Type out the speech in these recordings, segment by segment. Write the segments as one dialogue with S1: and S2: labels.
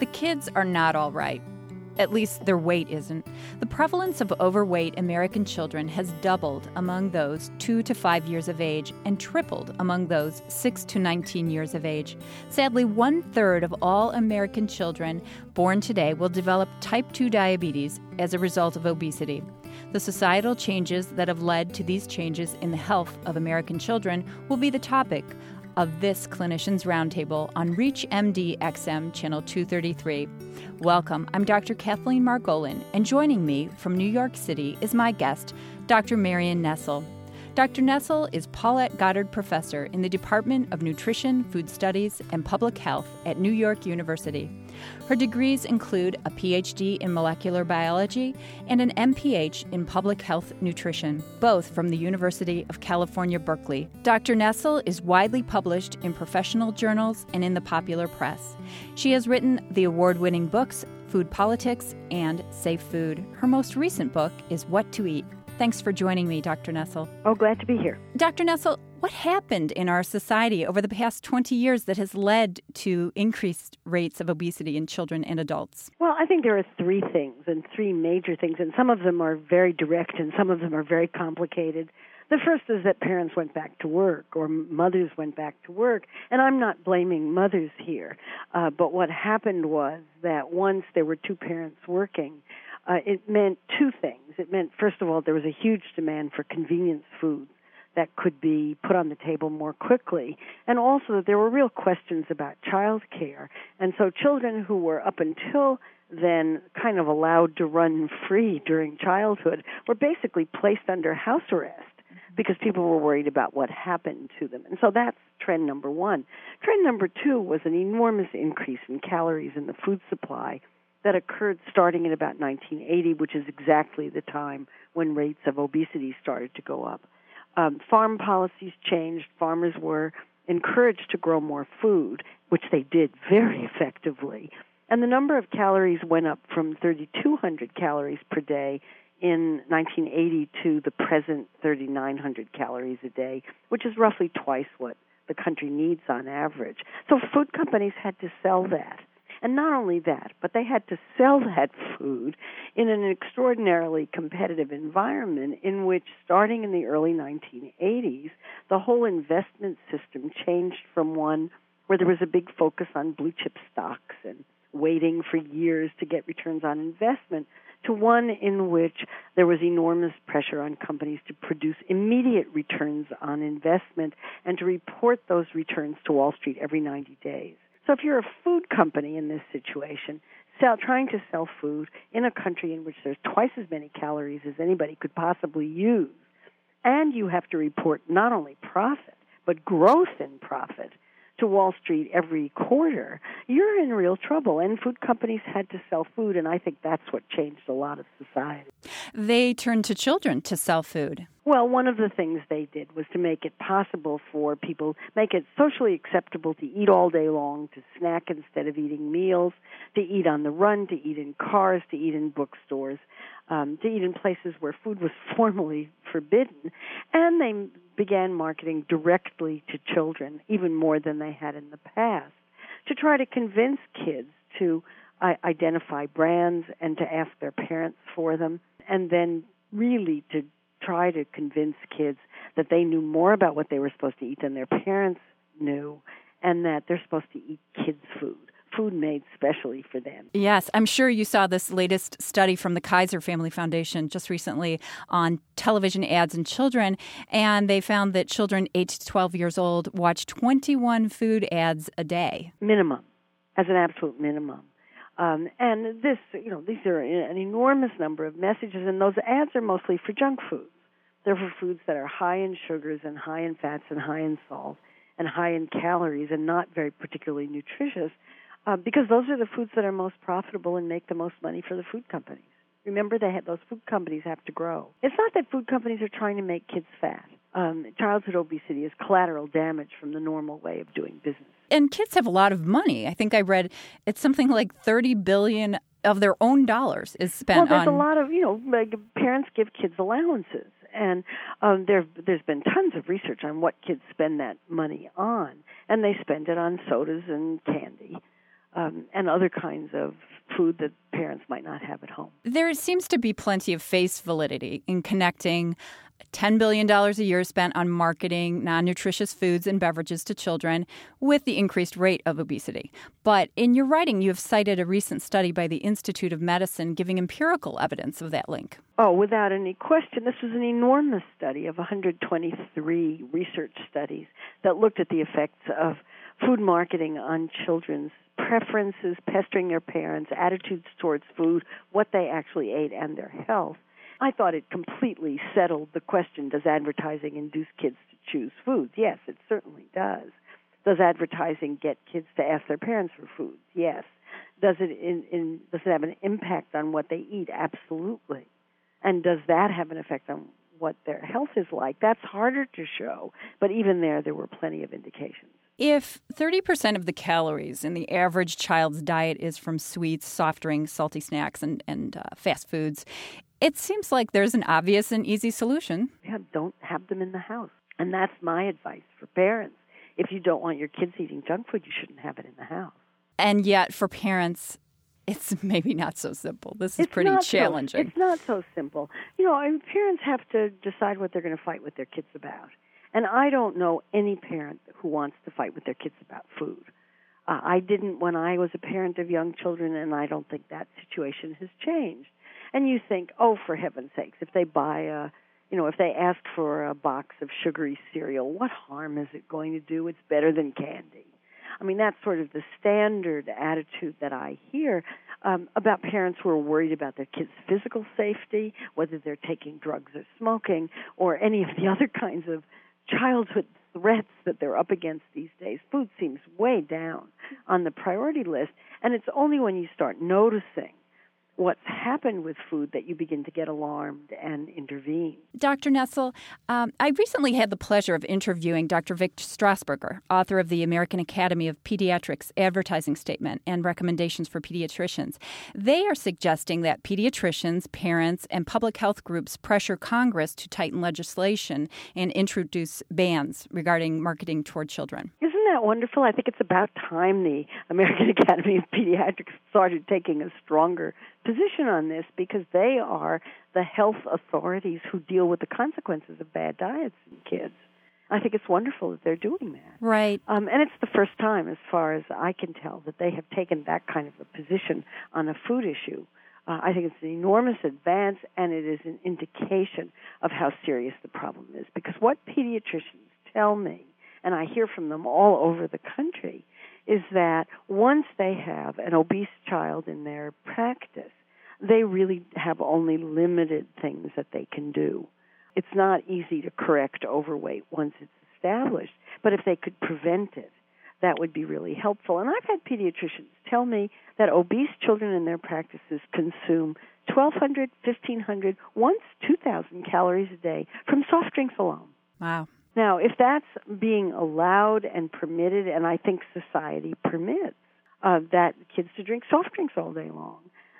S1: The kids are not all right. At least their weight isn't. The prevalence of overweight American children has doubled among those 2 to 5 years of age and tripled among those 6 to 19 years of age. Sadly, one third of all American children born today will develop type 2 diabetes as a result of obesity. The societal changes that have led to these changes in the health of American children will be the topic of this Clinicians Roundtable on ReachMD XM Channel 233. Welcome, I'm Dr. Kathleen Margolin, and joining me from New York City is my guest, Dr. Marion Nestle. Dr. Nestle is Paulette Goddard Professor in the Department of Nutrition, Food Studies, and Public Health at New York University. Her degrees include a PhD in molecular biology and an MPH in public health nutrition, both from the University of California, Berkeley. Dr. Nestle is widely published in professional journals and in the popular press. She has written the award winning books Food Politics and Safe Food. Her most recent book is What to Eat. Thanks for joining me, Dr. Nestle.
S2: Oh, glad to be here.
S1: Dr. Nestle, what happened in our society over the past 20 years that has led to increased rates of obesity in children and adults?
S2: Well, I think there are three things and three major things, and some of them are very direct and some of them are very complicated. The first is that parents went back to work or mothers went back to work, and I'm not blaming mothers here, uh, but what happened was that once there were two parents working, uh, it meant two things. It meant, first of all, there was a huge demand for convenience foods that could be put on the table more quickly, and also that there were real questions about child care. And so children who were up until then kind of allowed to run free during childhood were basically placed under house arrest because people were worried about what happened to them. And so that's trend number one. Trend number two was an enormous increase in calories in the food supply that occurred starting in about 1980, which is exactly the time when rates of obesity started to go up. Um, farm policies changed. Farmers were encouraged to grow more food, which they did very effectively. And the number of calories went up from 3,200 calories per day in 1980 to the present 3,900 calories a day, which is roughly twice what the country needs on average. So food companies had to sell that. And not only that, but they had to sell that food in an extraordinarily competitive environment in which, starting in the early 1980s, the whole investment system changed from one where there was a big focus on blue chip stocks and waiting for years to get returns on investment to one in which there was enormous pressure on companies to produce immediate returns on investment and to report those returns to Wall Street every 90 days. So if you're a food company in this situation, sell, trying to sell food in a country in which there's twice as many calories as anybody could possibly use, and you have to report not only profit, but growth in profit to Wall Street every quarter, you're in real trouble. And food companies had to sell food, and I think that's what changed a lot of society.
S1: They turned to children to sell food.
S2: Well, one of the things they did was to make it possible for people, make it socially acceptable to eat all day long, to snack instead of eating meals, to eat on the run, to eat in cars, to eat in bookstores, um, to eat in places where food was formally forbidden. And they began marketing directly to children, even more than they had in the past, to try to convince kids to uh, identify brands and to ask their parents for them, and then really to try to convince kids that they knew more about what they were supposed to eat than their parents knew, and that they're supposed to eat kids' food food made specially for them.
S1: Yes, I'm sure you saw this latest study from the Kaiser Family Foundation just recently on television ads and children, and they found that children 8 to 12 years old watch 21 food ads a day.
S2: Minimum, as an absolute minimum. Um, and this, you know, these are an enormous number of messages, and those ads are mostly for junk foods. They're for foods that are high in sugars and high in fats and high in salt and high in calories and not very particularly nutritious uh, because those are the foods that are most profitable and make the most money for the food companies. Remember, they have, those food companies have to grow. It's not that food companies are trying to make kids fat. Um, childhood obesity is collateral damage from the normal way of doing business.
S1: And kids have a lot of money. I think I read it's something like thirty billion of their own dollars is spent on.
S2: well, there's
S1: on.
S2: a lot of you know like parents give kids allowances and um, there there's been tons of research on what kids spend that money on, and they spend it on sodas and candy, um, and other kinds of food that parents might not have at home.
S1: There seems to be plenty of face validity in connecting $10 billion a year spent on marketing non nutritious foods and beverages to children with the increased rate of obesity. But in your writing, you have cited a recent study by the Institute of Medicine giving empirical evidence of that link.
S2: Oh, without any question. This was an enormous study of 123 research studies that looked at the effects of food marketing on children's preferences, pestering their parents, attitudes towards food, what they actually ate, and their health. I thought it completely settled the question does advertising induce kids to choose foods? Yes, it certainly does. Does advertising get kids to ask their parents for foods? Yes. Does it in, in does it have an impact on what they eat? Absolutely. And does that have an effect on what their health is like? That's harder to show, but even there there were plenty of indications.
S1: If 30% of the calories in the average child's diet is from sweets, soft drinks, salty snacks, and, and uh, fast foods, it seems like there's an obvious and easy solution.
S2: Yeah, don't have them in the house. And that's my advice for parents. If you don't want your kids eating junk food, you shouldn't have it in the house.
S1: And yet, for parents, it's maybe not so simple. This is
S2: it's
S1: pretty challenging.
S2: So, it's not so simple. You know, parents have to decide what they're going to fight with their kids about. And I don't know any parent who wants to fight with their kids about food. Uh, I didn't when I was a parent of young children, and I don't think that situation has changed. And you think, oh, for heaven's sakes, if they buy a, you know, if they ask for a box of sugary cereal, what harm is it going to do? It's better than candy. I mean, that's sort of the standard attitude that I hear um, about parents who are worried about their kids' physical safety, whether they're taking drugs or smoking, or any of the other kinds of childhood threats that they're up against these days, food seems way down on the priority list. And it's only when you start noticing what's happened with food that you begin to get alarmed and intervene.
S1: Dr. Nestle, um, I recently had the pleasure of interviewing Dr. Victor Strasburger, author of the American Academy of Pediatrics Advertising Statement and Recommendations for Pediatricians. They are suggesting that pediatricians, parents, and public health groups pressure Congress to tighten legislation and introduce bans regarding marketing toward children.
S2: Isn't that wonderful? I think it's about time the American Academy of Pediatrics started taking a stronger position on this because they are the health authorities who deal with the consequences of bad diets in kids. I think it's wonderful that they're doing that.
S1: Right.
S2: Um, and it's the first time, as far as I can tell, that they have taken that kind of a position on a food issue. Uh, I think it's an enormous advance, and it is an indication of how serious the problem is. Because what pediatricians tell me, and I hear from them all over the country, is that once they have an obese child in their practice, they really have only limited things that they can do. It's not easy to correct overweight once it's established, but if they could prevent it, that would be really helpful. And I've had pediatricians tell me that obese children in their practices consume 1,200, 1,500, once 2,000 calories a day from soft drinks alone.
S1: Wow.
S2: Now, if that's being allowed and permitted, and I think society permits uh, that kids to drink soft drinks all day long,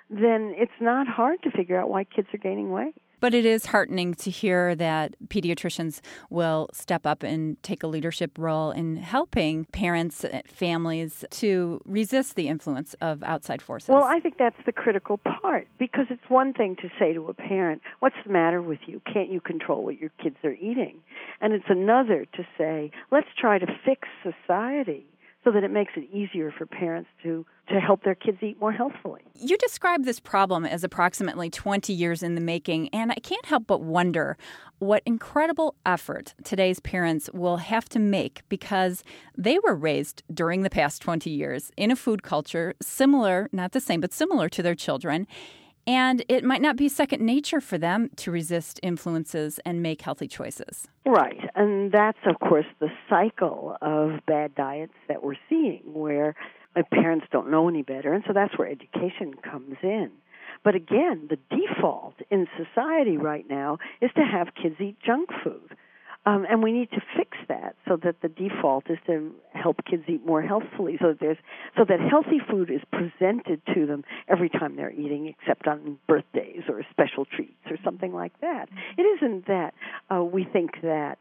S2: then it's not hard to figure out why kids are gaining weight.
S1: But it is heartening to hear that pediatricians will step up and take a leadership role in helping parents, and families to resist the influence of outside forces.
S2: Well, I think that's the critical part because it's one thing to say to a parent, What's the matter with you? Can't you control what your kids are eating? And it's another to say, Let's try to fix society so that it makes it easier for parents to to help their kids eat more healthfully.
S1: You describe this problem as approximately 20 years in the making, and I can't help but wonder what incredible effort today's parents will have to make because they were raised during the past 20 years in a food culture similar, not the same, but similar to their children. And it might not be second nature for them to resist influences and make healthy choices.
S2: Right. And that's, of course, the cycle of bad diets that we're seeing, where parents don't know any better. And so that's where education comes in. But again, the default in society right now is to have kids eat junk food. Um, and we need to fix that so that the default is to help kids eat more healthfully, so that there's so that healthy food is presented to them every time they're eating, except on birthdays or special treats or something like that. It isn't that uh, we think that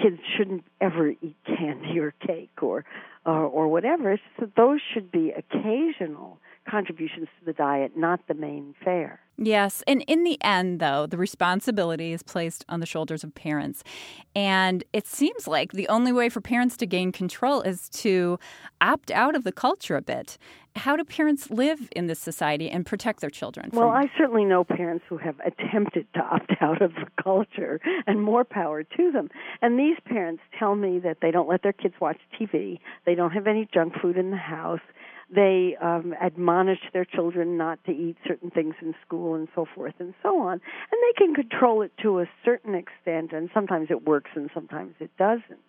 S2: kids shouldn't ever eat candy or cake or or, or whatever. It's just that those should be occasional contributions to the diet, not the main fare.
S1: Yes. And in the end, though, the responsibility is placed on the shoulders of parents. And it seems like the only way for parents to gain control is to opt out of the culture a bit. How do parents live in this society and protect their children?
S2: Well, I certainly know parents who have attempted to opt out of the culture, and more power to them. And these parents tell me that they don't let their kids watch TV, they don't have any junk food in the house, they um, admonish their children not to eat certain things in school and so forth and so on. And they can control it to a certain extent, and sometimes it works and sometimes it doesn't.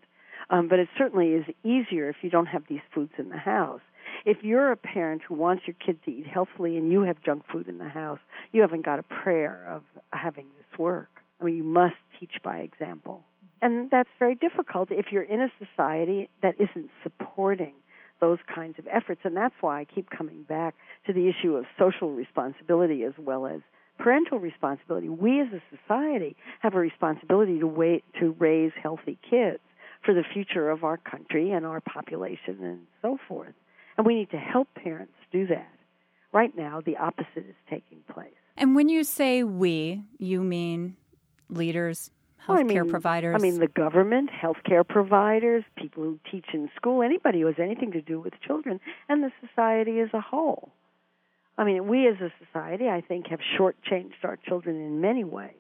S2: Um, but it certainly is easier if you don't have these foods in the house. If you're a parent who wants your kid to eat healthfully and you have junk food in the house, you haven't got a prayer of having this work. I mean, you must teach by example. And that's very difficult if you're in a society that isn't supporting those kinds of efforts. And that's why I keep coming back to the issue of social responsibility as well as parental responsibility. We as a society have a responsibility to wait to raise healthy kids for the future of our country and our population and so forth. And we need to help parents do that. Right now, the opposite is taking place.
S1: And when you say we, you mean leaders, healthcare well, I
S2: mean,
S1: providers?
S2: I mean the government, healthcare providers, people who teach in school, anybody who has anything to do with children, and the society as a whole. I mean, we as a society, I think, have shortchanged our children in many ways,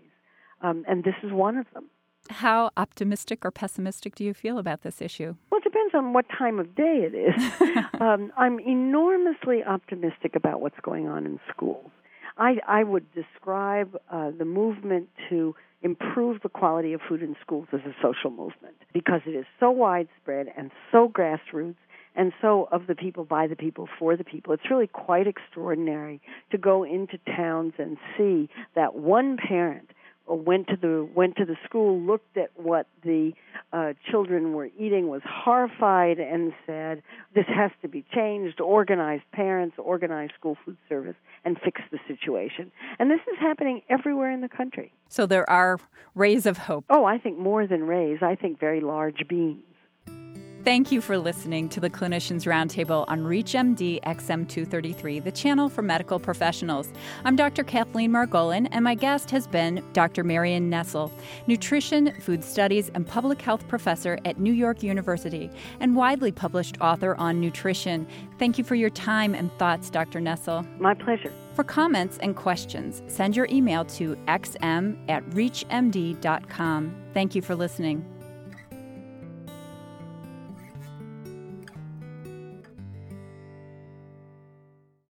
S2: um, and this is one of them.
S1: How optimistic or pessimistic do you feel about this issue?
S2: Well, it depends on what time of day it is. um, I'm enormously optimistic about what's going on in schools. I, I would describe uh, the movement to improve the quality of food in schools as a social movement because it is so widespread and so grassroots and so of the people, by the people, for the people. It's really quite extraordinary to go into towns and see that one parent went to the went to the school, looked at what the uh, children were eating, was horrified, and said, "This has to be changed." Organize parents, organize school food service, and fix the situation. And this is happening everywhere in the country.
S1: So there are rays of hope.
S2: Oh, I think more than rays. I think very large beams.
S1: Thank you for listening to the Clinicians Roundtable on ReachMD XM233, the channel for medical professionals. I'm Dr. Kathleen Margolin, and my guest has been Dr. Marion Nestle, nutrition, food studies, and public health professor at New York University, and widely published author on nutrition. Thank you for your time and thoughts, Dr. Nestle.
S2: My pleasure.
S1: For comments and questions, send your email to xm at reachmd.com. Thank you for listening.